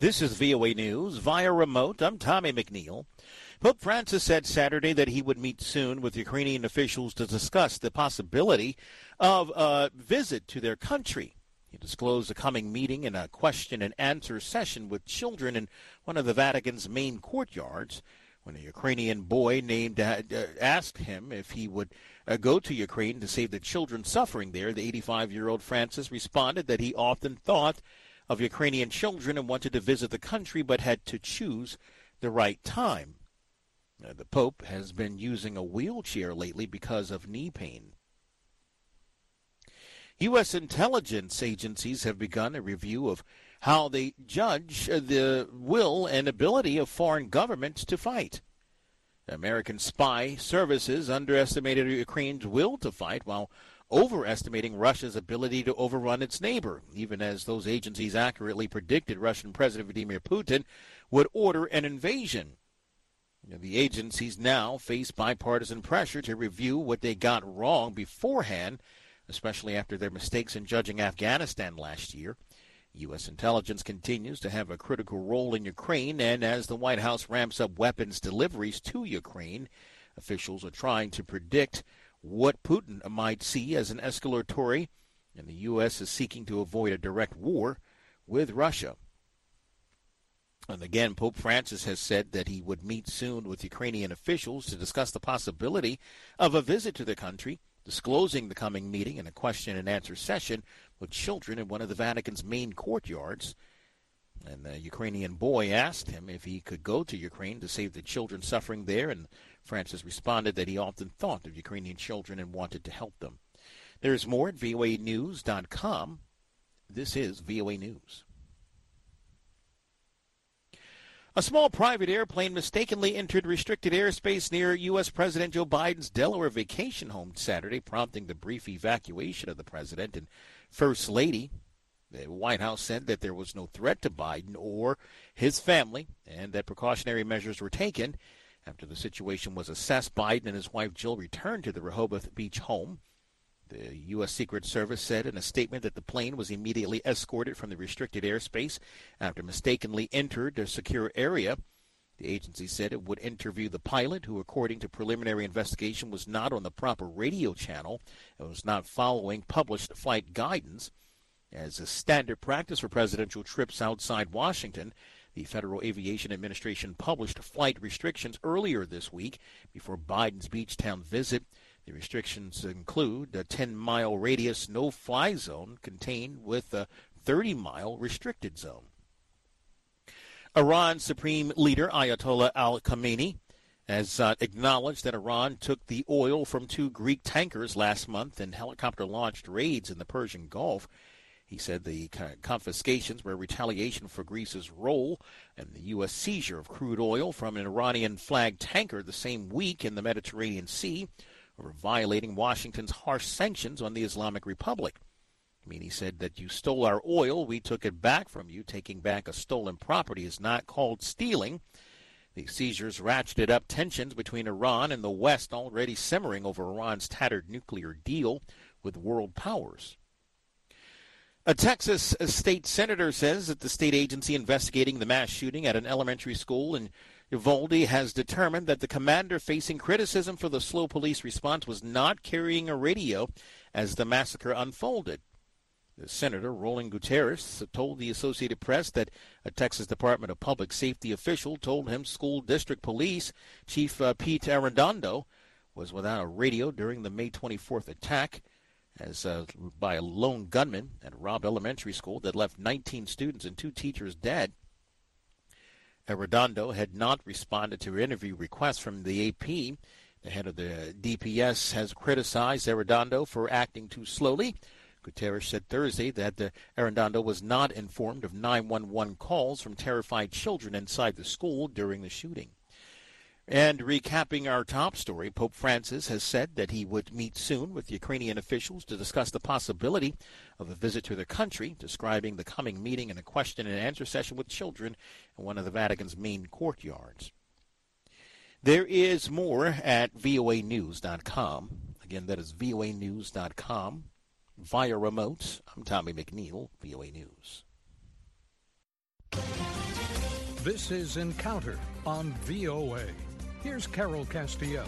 This is VOA News via remote. I'm Tommy McNeil. Pope Francis said Saturday that he would meet soon with Ukrainian officials to discuss the possibility of a visit to their country. He disclosed a coming meeting in a question and answer session with children in one of the Vatican's main courtyards when a Ukrainian boy named uh, asked him if he would uh, go to Ukraine to save the children suffering there. The 85-year-old Francis responded that he often thought of Ukrainian children and wanted to visit the country but had to choose the right time. Uh, the Pope has been using a wheelchair lately because of knee pain. U.S. intelligence agencies have begun a review of how they judge the will and ability of foreign governments to fight. American spy services underestimated Ukraine's will to fight while overestimating Russia's ability to overrun its neighbor, even as those agencies accurately predicted Russian President Vladimir Putin would order an invasion. The agencies now face bipartisan pressure to review what they got wrong beforehand, especially after their mistakes in judging Afghanistan last year. U.S. intelligence continues to have a critical role in Ukraine, and as the White House ramps up weapons deliveries to Ukraine, officials are trying to predict what Putin might see as an escalatory, and the U.S. is seeking to avoid a direct war with Russia. And again, Pope Francis has said that he would meet soon with Ukrainian officials to discuss the possibility of a visit to the country, disclosing the coming meeting in a question and answer session with children in one of the Vatican's main courtyards. And the Ukrainian boy asked him if he could go to Ukraine to save the children suffering there, and Francis responded that he often thought of Ukrainian children and wanted to help them. There's more at voanews.com. This is VOA News. A small private airplane mistakenly entered restricted airspace near U.S. President Joe Biden's Delaware vacation home Saturday, prompting the brief evacuation of the president and First Lady. The White House said that there was no threat to Biden or his family and that precautionary measures were taken. After the situation was assessed, Biden and his wife Jill returned to the Rehoboth Beach home. The U.S. Secret Service said in a statement that the plane was immediately escorted from the restricted airspace after mistakenly entered a secure area. The agency said it would interview the pilot, who, according to preliminary investigation, was not on the proper radio channel and was not following published flight guidance. As a standard practice for presidential trips outside Washington, the Federal Aviation Administration published flight restrictions earlier this week before Biden's Beachtown visit. The restrictions include a 10 mile radius no fly zone contained with a 30 mile restricted zone. Iran's Supreme Leader Ayatollah Ali Khamenei has uh, acknowledged that Iran took the oil from two Greek tankers last month in helicopter launched raids in the Persian Gulf. He said the confiscations were retaliation for Greece's role in the U.S. seizure of crude oil from an Iranian flagged tanker the same week in the Mediterranean Sea over violating Washington's harsh sanctions on the Islamic Republic. I mean, he said that you stole our oil, we took it back from you. Taking back a stolen property is not called stealing. The seizures ratcheted up tensions between Iran and the West, already simmering over Iran's tattered nuclear deal with world powers. A Texas state senator says that the state agency investigating the mass shooting at an elementary school in Uvalde has determined that the commander facing criticism for the slow police response was not carrying a radio as the massacre unfolded. Senator Roland Gutierrez told the Associated Press that a Texas Department of Public Safety official told him school district police chief uh, Pete Arredondo was without a radio during the May 24th attack as uh, by a lone gunman at Robb Elementary School that left 19 students and two teachers dead. Arredondo had not responded to interview requests from the AP. The head of the DPS has criticized Arredondo for acting too slowly. Gutierrez said Thursday that uh, Arredondo was not informed of 911 calls from terrified children inside the school during the shooting. And recapping our top story, Pope Francis has said that he would meet soon with Ukrainian officials to discuss the possibility of a visit to the country, describing the coming meeting in a question and answer session with children in one of the Vatican's main courtyards. There is more at voanews.com. Again, that is voanews.com. via remote. I'm Tommy McNeil, VOA News. This is Encounter on VOA. Here's Carol Castiel.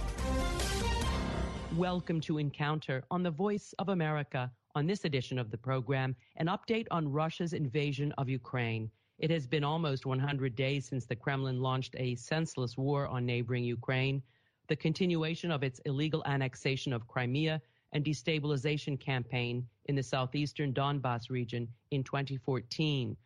Welcome to Encounter on the Voice of America. On this edition of the program, an update on Russia's invasion of Ukraine. It has been almost 100 days since the Kremlin launched a senseless war on neighboring Ukraine, the continuation of its illegal annexation of Crimea, and destabilization campaign in the southeastern Donbass region in 2014.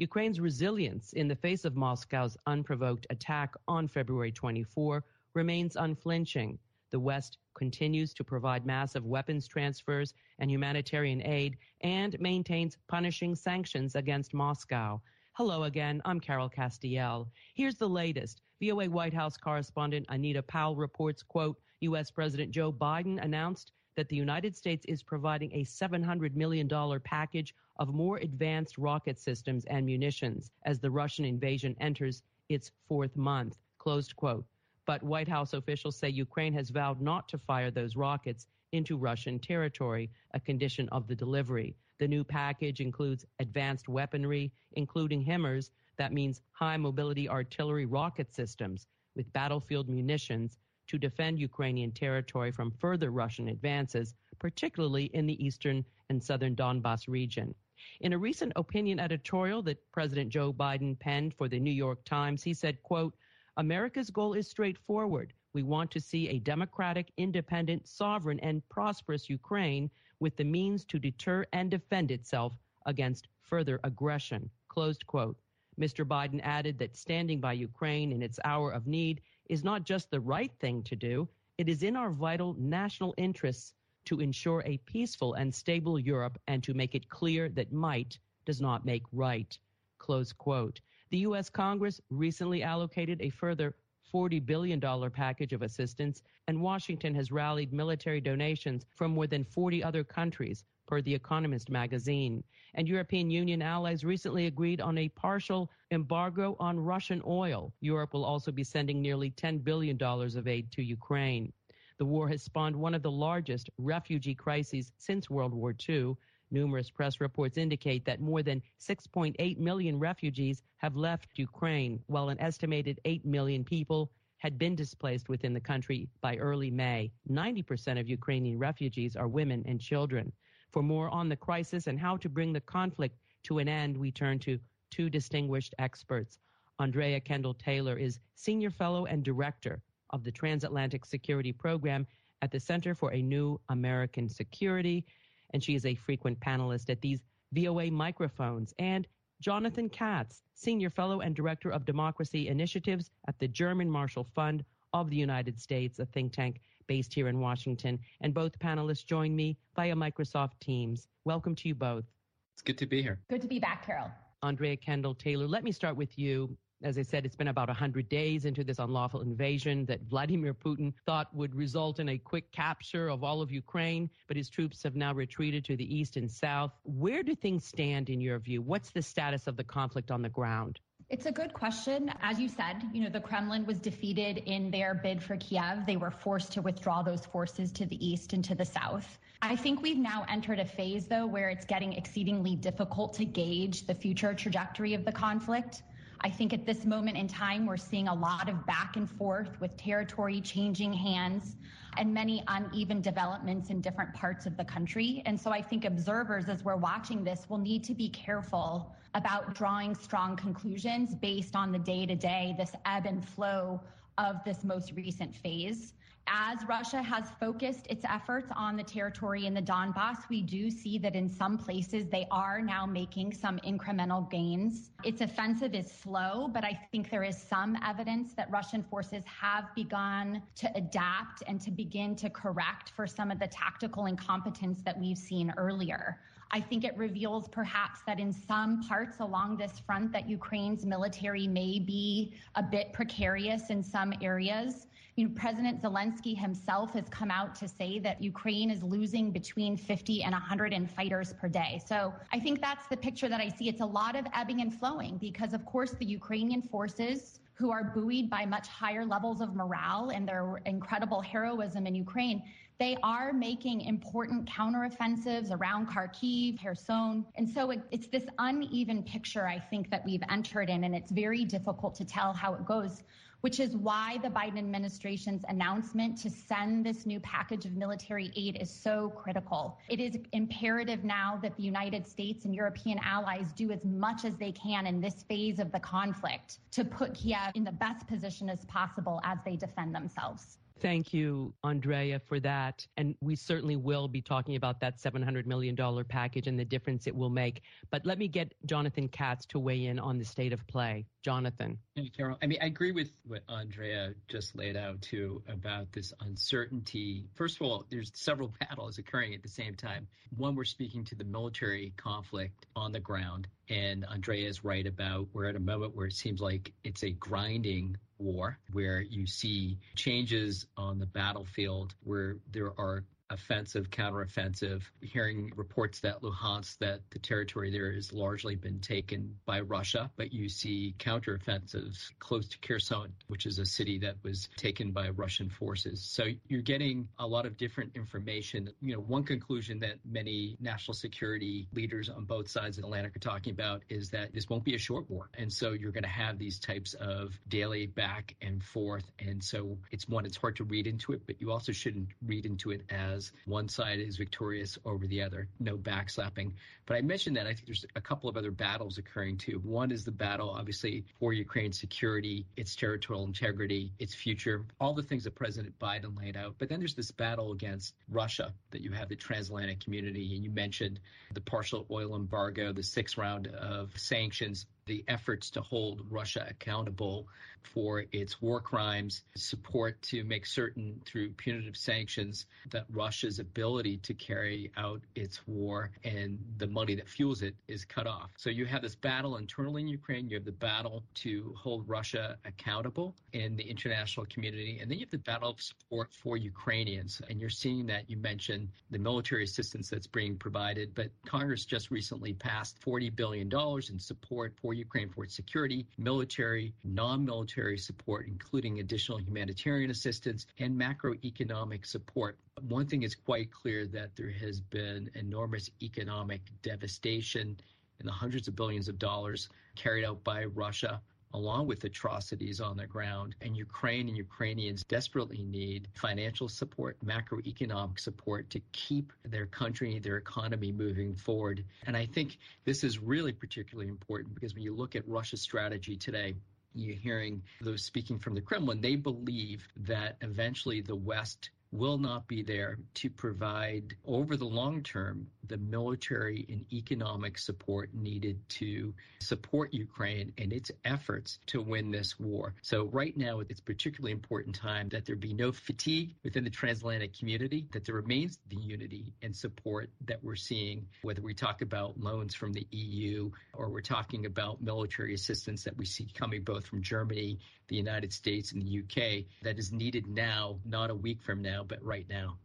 Ukraine's resilience in the face of Moscow's unprovoked attack on February 24 remains unflinching. The West continues to provide massive weapons transfers and humanitarian aid and maintains punishing sanctions against Moscow. Hello again, I'm Carol Castiel. Here's the latest. VOA White House correspondent Anita Powell reports, quote, U.S. President Joe Biden announced that the United States is providing a $700 million package of more advanced rocket systems and munitions as the Russian invasion enters its fourth month. Closed quote. But White House officials say Ukraine has vowed not to fire those rockets into Russian territory, a condition of the delivery. The new package includes advanced weaponry, including HIMARS, that means high mobility artillery rocket systems, with battlefield munitions to defend Ukrainian territory from further Russian advances, particularly in the eastern and southern Donbass region. In a recent opinion editorial that President Joe Biden penned for the New York Times, he said, quote, America's goal is straightforward. We want to see a democratic, independent, sovereign, and prosperous Ukraine with the means to deter and defend itself against further aggression. Closed quote. Mr. Biden added that standing by Ukraine in its hour of need is not just the right thing to do, it is in our vital national interests to ensure a peaceful and stable Europe and to make it clear that might does not make right. Close quote. The U.S. Congress recently allocated a further $40 billion package of assistance, and Washington has rallied military donations from more than 40 other countries, per The Economist magazine. And European Union allies recently agreed on a partial embargo on Russian oil. Europe will also be sending nearly $10 billion of aid to Ukraine. The war has spawned one of the largest refugee crises since World War II. Numerous press reports indicate that more than 6.8 million refugees have left Ukraine, while an estimated 8 million people had been displaced within the country by early May. 90% of Ukrainian refugees are women and children. For more on the crisis and how to bring the conflict to an end, we turn to two distinguished experts. Andrea Kendall Taylor is Senior Fellow and Director of the Transatlantic Security Program at the Center for a New American Security, and she is a frequent panelist at these VOA microphones. And Jonathan Katz, Senior Fellow and Director of Democracy Initiatives at the German Marshall Fund of the United States, a think tank based here in Washington. And both panelists join me via Microsoft Teams. Welcome to you both. It's good to be here. Good to be back, Carol. Andrea Kendall Taylor, let me start with you. As I said, it's been about 100 days into this unlawful invasion that Vladimir Putin thought would result in a quick capture of all of Ukraine, but his troops have now retreated to the east and south. Where do things stand in your view? What's the status of the conflict on the ground? It's a good question. As you said, you know, the Kremlin was defeated in their bid for Kiev. They were forced to withdraw those forces to the east and to the south. I think we've now entered a phase, though, where it's getting exceedingly difficult to gauge the future trajectory of the conflict. I think at this moment in time, we're seeing a lot of back and forth with territory changing hands and many uneven developments in different parts of the country. And so I think observers, as we're watching this, will need to be careful about drawing strong conclusions based on the day to day, this ebb and flow of this most recent phase. As Russia has focused its efforts on the territory in the Donbass, we do see that in some places they are now making some incremental gains. Its offensive is slow, but I think there is some evidence that Russian forces have begun to adapt and to begin to correct for some of the tactical incompetence that we've seen earlier. I think it reveals perhaps that in some parts along this front that Ukraine's military may be a bit precarious in some areas. You know, President Zelensky himself has come out to say that Ukraine is losing between 50 and 100 fighters per day. So I think that's the picture that I see. It's a lot of ebbing and flowing because, of course, the Ukrainian forces who are buoyed by much higher levels of morale and their incredible heroism in Ukraine, they are making important counteroffensives around Kharkiv, Kherson. And so it, it's this uneven picture, I think, that we've entered in, and it's very difficult to tell how it goes which is why the Biden administration's announcement to send this new package of military aid is so critical. It is imperative now that the United States and European allies do as much as they can in this phase of the conflict to put Kiev in the best position as possible as they defend themselves. Thank you, Andrea, for that. And we certainly will be talking about that $700 million package and the difference it will make. But let me get Jonathan Katz to weigh in on the state of play. Jonathan. Hey, Carol. I mean, I agree with what Andrea just laid out, too, about this uncertainty. First of all, there's several battles occurring at the same time. One, we're speaking to the military conflict on the ground. And Andrea is right about we're at a moment where it seems like it's a grinding war where you see changes on the battlefield where there are offensive, counteroffensive. Hearing reports that Luhansk, that the territory there has largely been taken by Russia, but you see counteroffensives close to Kherson, which is a city that was taken by Russian forces. So you're getting a lot of different information. You know, one conclusion that many national security leaders on both sides of the Atlantic are talking about is that this won't be a short war. And so you're going to have these types of daily back and forth. And so it's one, it's hard to read into it, but you also shouldn't read into it as as one side is victorious over the other, no backslapping. But I mentioned that I think there's a couple of other battles occurring too. One is the battle, obviously, for Ukraine's security, its territorial integrity, its future, all the things that President Biden laid out. But then there's this battle against Russia that you have the transatlantic community, and you mentioned the partial oil embargo, the sixth round of sanctions the efforts to hold Russia accountable for its war crimes, support to make certain through punitive sanctions that Russia's ability to carry out its war and the money that fuels it is cut off. So you have this battle internally in Ukraine, you have the battle to hold Russia accountable in the international community, and then you have the battle of support for Ukrainians. And you're seeing that you mentioned the military assistance that's being provided, but Congress just recently passed $40 billion in support for Ukraine for its security, military, non military support, including additional humanitarian assistance and macroeconomic support. One thing is quite clear that there has been enormous economic devastation in the hundreds of billions of dollars carried out by Russia along with atrocities on the ground. And Ukraine and Ukrainians desperately need financial support, macroeconomic support to keep their country, their economy moving forward. And I think this is really particularly important because when you look at Russia's strategy today, you're hearing those speaking from the Kremlin, they believe that eventually the West will not be there to provide over the long term the military and economic support needed to support Ukraine and its efforts to win this war. So right now it's particularly important time that there be no fatigue within the transatlantic community, that there remains the unity and support that we're seeing, whether we talk about loans from the EU or we're talking about military assistance that we see coming both from Germany, the United States, and the UK that is needed now, not a week from now, but right now.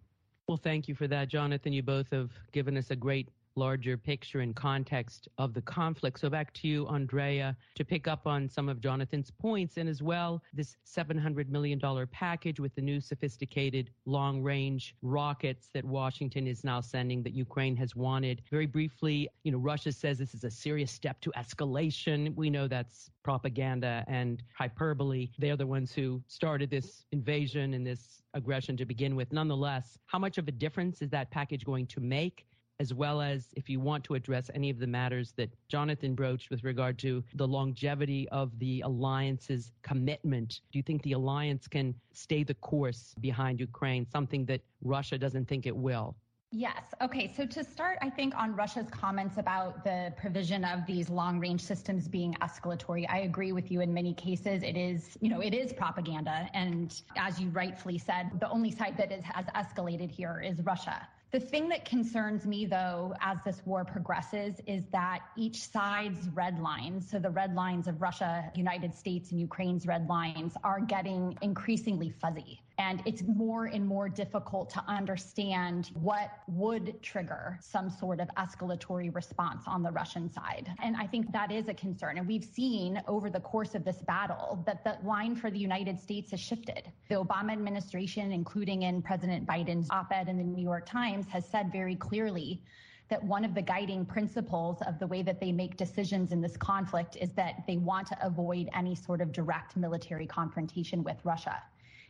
Well, thank you for that, Jonathan. You both have given us a great larger picture and context of the conflict. So back to you, Andrea, to pick up on some of Jonathan's points and as well this $700 million package with the new sophisticated long range rockets that Washington is now sending that Ukraine has wanted. Very briefly, you know, Russia says this is a serious step to escalation. We know that's propaganda and hyperbole. They're the ones who started this invasion and this aggression to begin with. Nonetheless, how much of a difference is that package going to make? As well as if you want to address any of the matters that Jonathan broached with regard to the longevity of the alliance's commitment. Do you think the alliance can stay the course behind Ukraine, something that Russia doesn't think it will? Yes. Okay. So to start, I think on Russia's comments about the provision of these long range systems being escalatory, I agree with you in many cases. It is, you know, it is propaganda. And as you rightfully said, the only side that is, has escalated here is Russia. The thing that concerns me, though, as this war progresses, is that each side's red lines, so the red lines of Russia, United States, and Ukraine's red lines, are getting increasingly fuzzy. And it's more and more difficult to understand what would trigger some sort of escalatory response on the Russian side. And I think that is a concern. And we've seen over the course of this battle that the line for the United States has shifted. The Obama administration, including in President Biden's op ed in the New York Times, has said very clearly that one of the guiding principles of the way that they make decisions in this conflict is that they want to avoid any sort of direct military confrontation with Russia.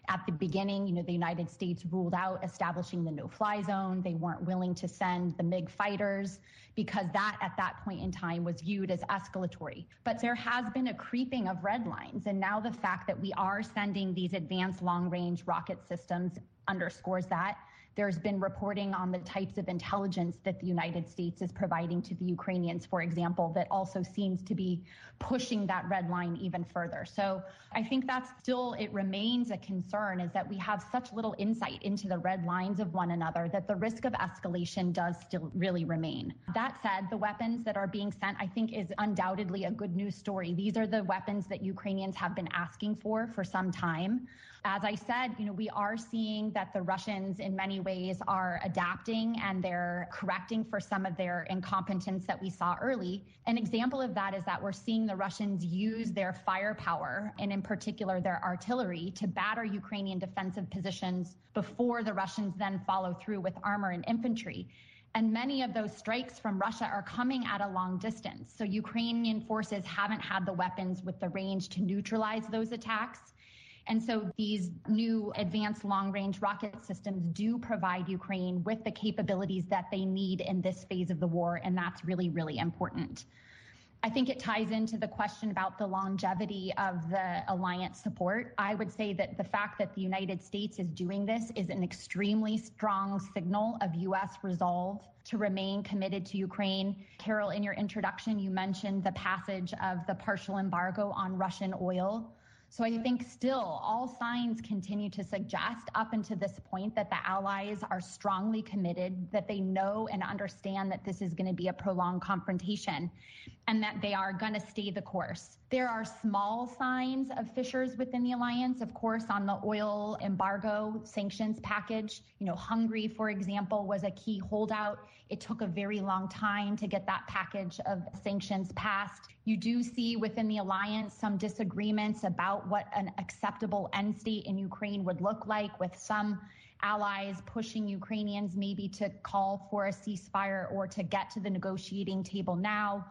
At the beginning, you know, the United States ruled out establishing the no-fly zone. They weren't willing to send the MiG fighters because that at that point in time was viewed as escalatory. But there has been a creeping of red lines. And now the fact that we are sending these advanced long-range rocket systems underscores that. There's been reporting on the types of intelligence that the United States is providing to the Ukrainians, for example, that also seems to be pushing that red line even further. So I think that's still, it remains a concern is that we have such little insight into the red lines of one another that the risk of escalation does still really remain. That said, the weapons that are being sent, I think, is undoubtedly a good news story. These are the weapons that Ukrainians have been asking for for some time as I said, you know, we are seeing that the Russians in many ways are adapting and they're correcting for some of their incompetence that we saw early. An example of that is that we're seeing the Russians use their firepower and in particular their artillery to batter Ukrainian defensive positions before the Russians then follow through with armor and infantry. And many of those strikes from Russia are coming at a long distance. So Ukrainian forces haven't had the weapons with the range to neutralize those attacks. And so these new advanced long range rocket systems do provide Ukraine with the capabilities that they need in this phase of the war. And that's really, really important. I think it ties into the question about the longevity of the alliance support. I would say that the fact that the United States is doing this is an extremely strong signal of U.S. resolve to remain committed to Ukraine. Carol, in your introduction, you mentioned the passage of the partial embargo on Russian oil. So I think still all signs continue to suggest up until this point that the allies are strongly committed, that they know and understand that this is going to be a prolonged confrontation and that they are going to stay the course. There are small signs of fissures within the alliance, of course, on the oil embargo sanctions package. You know, Hungary, for example, was a key holdout. It took a very long time to get that package of sanctions passed. You do see within the alliance some disagreements about what an acceptable end state in Ukraine would look like, with some allies pushing Ukrainians maybe to call for a ceasefire or to get to the negotiating table now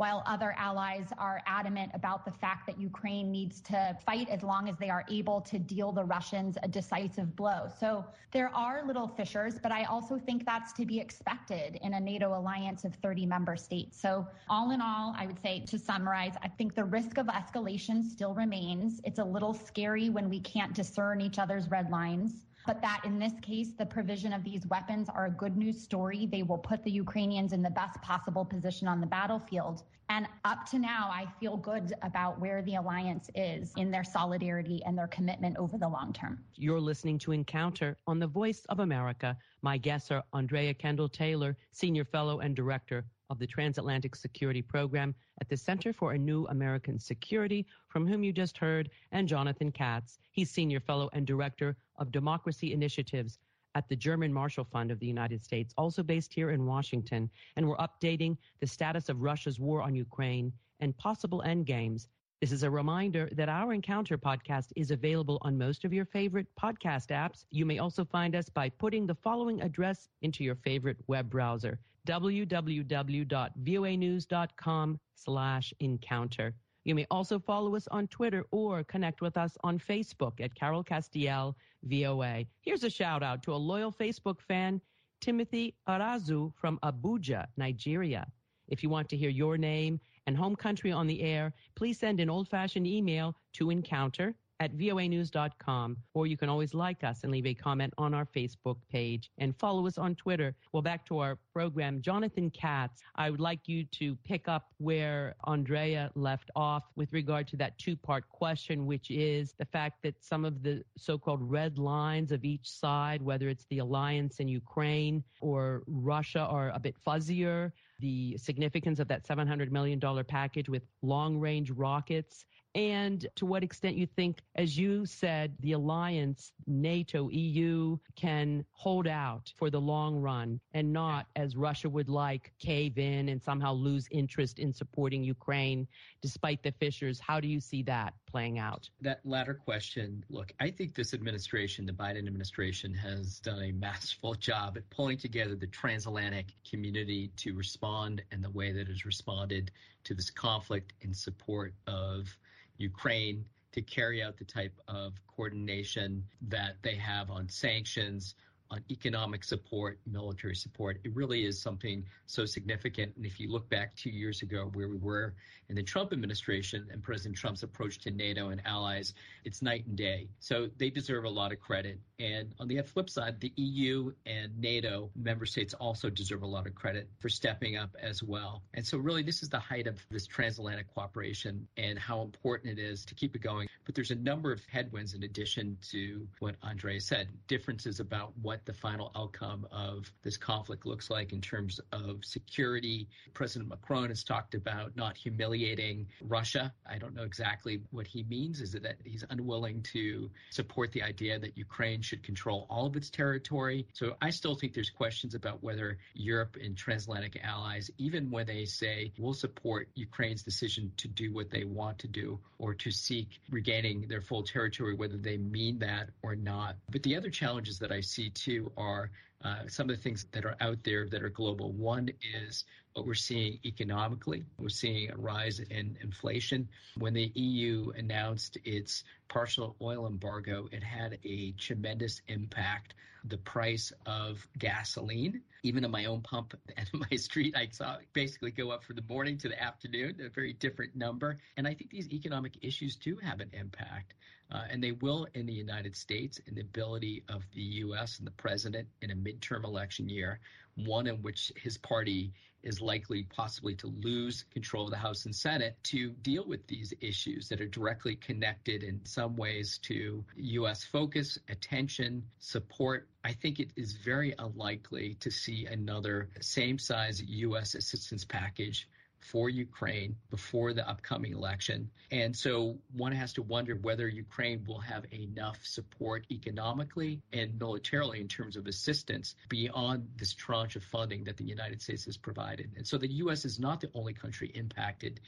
while other allies are adamant about the fact that Ukraine needs to fight as long as they are able to deal the Russians a decisive blow. So there are little fissures, but I also think that's to be expected in a NATO alliance of 30 member states. So all in all, I would say to summarize, I think the risk of escalation still remains. It's a little scary when we can't discern each other's red lines but that in this case, the provision of these weapons are a good news story. They will put the Ukrainians in the best possible position on the battlefield. And up to now, I feel good about where the alliance is in their solidarity and their commitment over the long term. You're listening to Encounter on the Voice of America. My guests are Andrea Kendall Taylor, Senior Fellow and Director of the Transatlantic Security Program at the Center for a New American Security, from whom you just heard, and Jonathan Katz. He's Senior Fellow and Director of Democracy Initiatives at the German Marshall Fund of the United States, also based here in Washington. And we're updating the status of Russia's war on Ukraine and possible endgames. This is a reminder that our Encounter podcast is available on most of your favorite podcast apps. You may also find us by putting the following address into your favorite web browser, www.voanews.com slash encounter. You may also follow us on Twitter or connect with us on Facebook at Carol Castiel VOA. Here's a shout out to a loyal Facebook fan, Timothy Arazu from Abuja, Nigeria. If you want to hear your name and home country on the air, please send an old fashioned email to encounter at voanews.com, or you can always like us and leave a comment on our Facebook page and follow us on Twitter. Well, back to our program. Jonathan Katz, I would like you to pick up where Andrea left off with regard to that two part question, which is the fact that some of the so called red lines of each side, whether it's the alliance in Ukraine or Russia, are a bit fuzzier. The significance of that $700 million package with long range rockets and to what extent you think, as you said, the alliance, NATO, EU, can hold out for the long run and not, as Russia would like, cave in and somehow lose interest in supporting Ukraine despite the fissures. How do you see that playing out? That latter question, look, I think this administration, the Biden administration, has done a masterful job at pulling together the transatlantic community to respond in the way that has responded to this conflict in support of Ukraine to carry out the type of coordination that they have on sanctions, on economic support, military support. It really is something so significant. And if you look back two years ago where we were in the Trump administration and President Trump's approach to NATO and allies, it's night and day. So they deserve a lot of credit. And on the flip side, the EU and NATO member states also deserve a lot of credit for stepping up as well. And so really this is the height of this transatlantic cooperation and how important it is to keep it going. But there's a number of headwinds in addition to what Andrea said, differences about what what the final outcome of this conflict looks like in terms of security. President Macron has talked about not humiliating Russia. I don't know exactly what he means. Is it that he's unwilling to support the idea that Ukraine should control all of its territory? So I still think there's questions about whether Europe and transatlantic allies, even when they say we'll support Ukraine's decision to do what they want to do or to seek regaining their full territory, whether they mean that or not. But the other challenges that I see too are uh, some of the things that are out there that are global. One is what we're seeing economically. We're seeing a rise in inflation. When the EU announced its partial oil embargo, it had a tremendous impact. The price of gasoline, even in my own pump at my street, I saw basically go up from the morning to the afternoon, a very different number. And I think these economic issues do have an impact. Uh, and they will in the United States in the ability of the U.S. and the president in a midterm election year, one in which his party is likely possibly to lose control of the House and Senate to deal with these issues that are directly connected in some ways to U.S. focus, attention, support. I think it is very unlikely to see another same size U.S. assistance package for Ukraine before the upcoming election. And so one has to wonder whether Ukraine will have enough support economically and militarily in terms of assistance beyond this tranche of funding that the United States has provided. And so the U.S. is not the only country impacted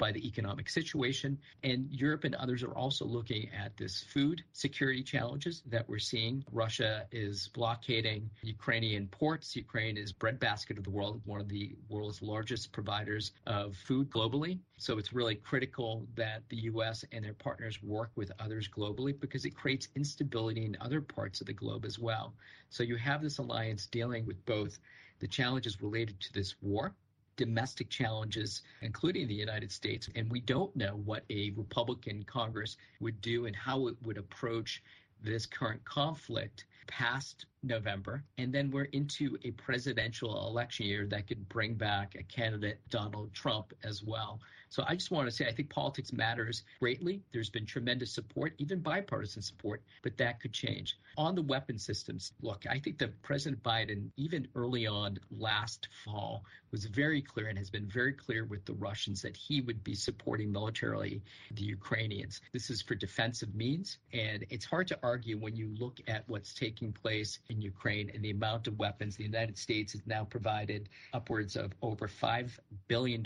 by the economic situation. And Europe and others are also looking at this food security challenges that we're seeing. Russia is blockading Ukrainian ports. Ukraine is breadbasket of the world, one of the world's largest providers of food globally. So it's really critical that the U.S. and their partners work with others globally because it creates instability in other parts of the globe as well. So you have this alliance dealing with both the challenges related to this war domestic challenges, including the United States. And we don't know what a Republican Congress would do and how it would approach this current conflict past November. And then we're into a presidential election year that could bring back a candidate, Donald Trump, as well. So I just want to say I think politics matters greatly. There's been tremendous support, even bipartisan support, but that could change. On the weapon systems, look, I think that President Biden, even early on last fall, was very clear and has been very clear with the Russians that he would be supporting militarily the Ukrainians. This is for defensive means, and it's hard to argue when you look at what's taking place in Ukraine and the amount of weapons the United States has now provided upwards of over $5 billion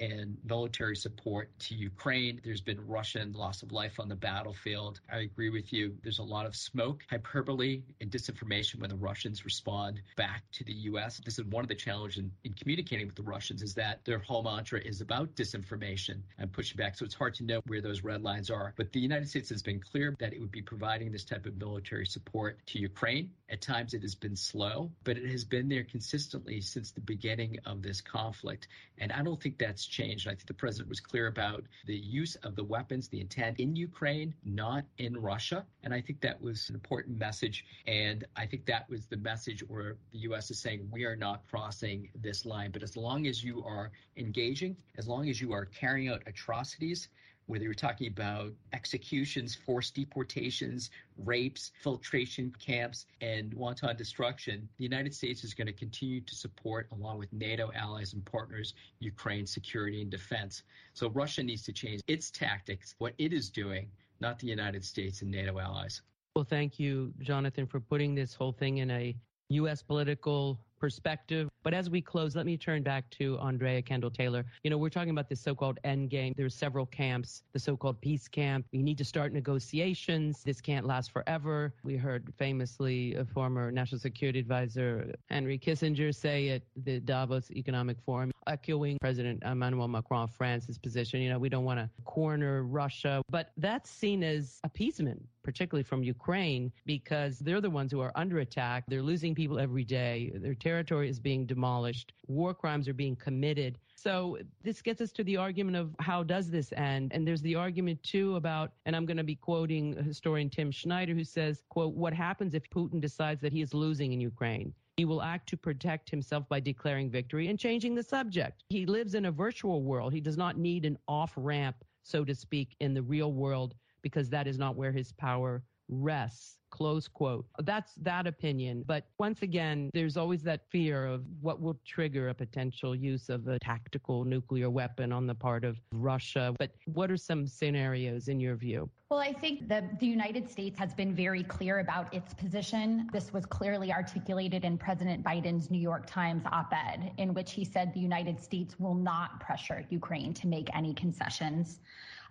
in military support to Ukraine. There's been Russian loss of life on the battlefield. I agree with you. There's a lot of smoke, hyperbole, and disinformation when the Russians respond back to the U.S. This is one of the challenges in, in communicating with the Russians is that their whole mantra is about disinformation and pushing back. So it's hard to know where those red lines are. But the United States has been clear that it would be providing this type of military support to Ukraine. At times it has been slow, but it has been there consistently since the beginning of this conflict. And I don't think that's changed. I think the president was clear about the use of the weapons, the intent in Ukraine, not in Russia. And I think that was an important message. And I think that was the message where the U.S. is saying we are not crossing this line. But as long as you are engaging, as long as you are carrying out atrocities, whether you're talking about executions, forced deportations, rapes, filtration camps, and wanton destruction, the United States is going to continue to support, along with NATO allies and partners, Ukraine's security and defense. So Russia needs to change its tactics, what it is doing, not the United States and NATO allies. Well, thank you, Jonathan, for putting this whole thing in a U.S. political perspective. But as we close, let me turn back to Andrea Kendall Taylor. You know, we're talking about this so-called end game. There's several camps, the so-called peace camp. We need to start negotiations. This can't last forever. We heard famously a former national security advisor, Henry Kissinger, say at the Davos Economic Forum, echoing President Emmanuel Macron of France's position. You know, we don't want to corner Russia, but that's seen as appeasement particularly from Ukraine, because they're the ones who are under attack. They're losing people every day. Their territory is being demolished. War crimes are being committed. So this gets us to the argument of how does this end? And there's the argument too about, and I'm going to be quoting historian Tim Snyder, who says, quote, what happens if Putin decides that he is losing in Ukraine? He will act to protect himself by declaring victory and changing the subject. He lives in a virtual world. He does not need an off ramp, so to speak, in the real world because that is not where his power rests. Close quote. That's that opinion. But once again, there's always that fear of what will trigger a potential use of a tactical nuclear weapon on the part of Russia. But what are some scenarios in your view? Well, I think that the United States has been very clear about its position. This was clearly articulated in President Biden's New York Times op ed, in which he said the United States will not pressure Ukraine to make any concessions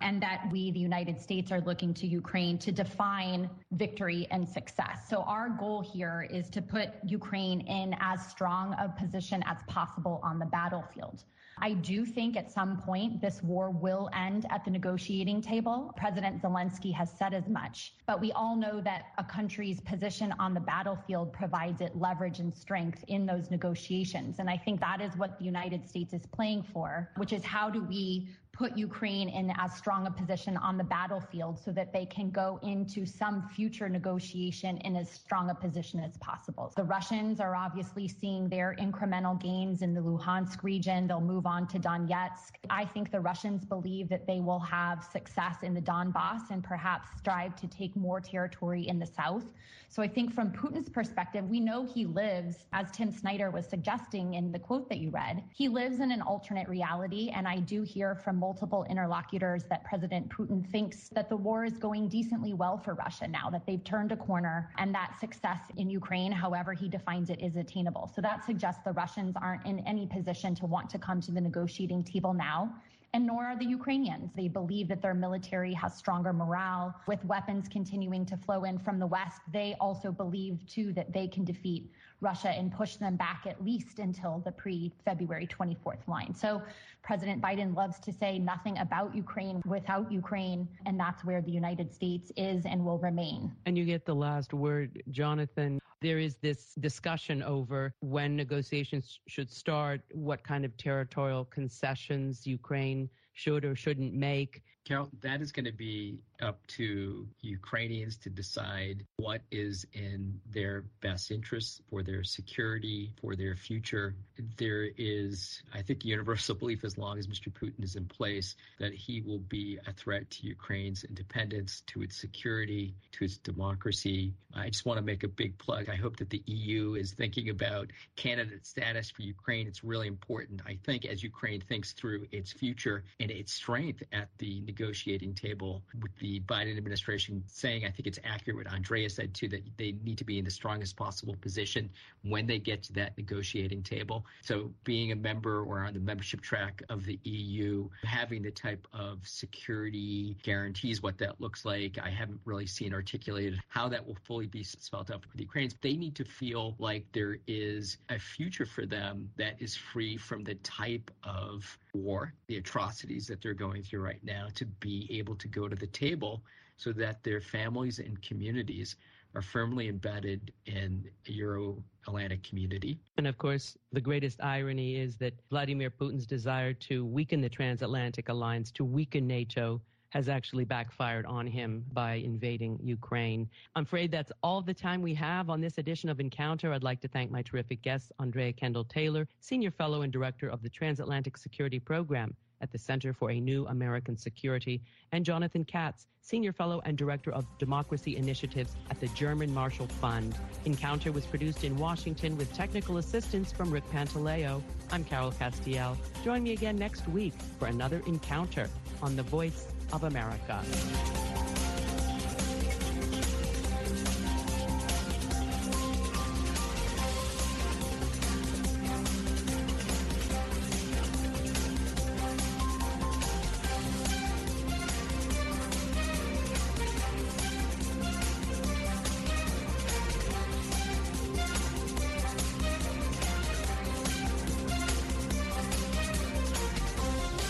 and that we, the United States, are looking to Ukraine to define victory and success. So our goal here is to put Ukraine in as strong a position as possible on the battlefield. I do think at some point this war will end at the negotiating table. President Zelensky has said as much, but we all know that a country's position on the battlefield provides it leverage and strength in those negotiations. And I think that is what the United States is playing for, which is how do we put Ukraine in as strong a position on the battlefield so that they can go into some future negotiation in as strong a position as possible. The Russians are obviously seeing their incremental gains in the Luhansk region. They'll move on to Donetsk. I think the Russians believe that they will have success in the Donbass and perhaps strive to take more territory in the south. So I think from Putin's perspective, we know he lives, as Tim Snyder was suggesting in the quote that you read, he lives in an alternate reality. And I do hear from multiple interlocutors that President Putin thinks that the war is going decently well for Russia now, that they've turned a corner and that success in Ukraine, however he defines it, is attainable. So that suggests the Russians aren't in any position to want to come to the negotiating table now and nor are the Ukrainians. They believe that their military has stronger morale. With weapons continuing to flow in from the West, they also believe, too, that they can defeat Russia and push them back at least until the pre February 24th line. So President Biden loves to say nothing about Ukraine without Ukraine, and that's where the United States is and will remain. And you get the last word, Jonathan. There is this discussion over when negotiations should start, what kind of territorial concessions Ukraine should or shouldn't make. Carol, that is going to be up to Ukrainians to decide what is in their best interests for their security, for their future. There is, I think, universal belief as long as Mr. Putin is in place that he will be a threat to Ukraine's independence, to its security, to its democracy. I just want to make a big plug. I hope that the EU is thinking about candidate status for Ukraine. It's really important, I think, as Ukraine thinks through its future and its strength at the negotiating table with the Biden administration saying, I think it's accurate what Andrea said too, that they need to be in the strongest possible position when they get to that negotiating table. So being a member or on the membership track of the EU, having the type of security guarantees, what that looks like, I haven't really seen articulated how that will fully be spelled out for the Ukrainians. They need to feel like there is a future for them that is free from the type of war, the atrocities that they're going through right now, to be able to go to the table so that their families and communities are firmly embedded in Euro Atlantic community. And of course, the greatest irony is that Vladimir Putin's desire to weaken the transatlantic alliance, to weaken NATO, has actually backfired on him by invading Ukraine. I'm afraid that's all the time we have on this edition of Encounter. I'd like to thank my terrific guests, Andrea Kendall Taylor, Senior Fellow and Director of the Transatlantic Security Program at the Center for a New American Security, and Jonathan Katz, Senior Fellow and Director of Democracy Initiatives at the German Marshall Fund. Encounter was produced in Washington with technical assistance from Rick Pantaleo. I'm Carol Castiel. Join me again next week for another encounter on the Voice of America.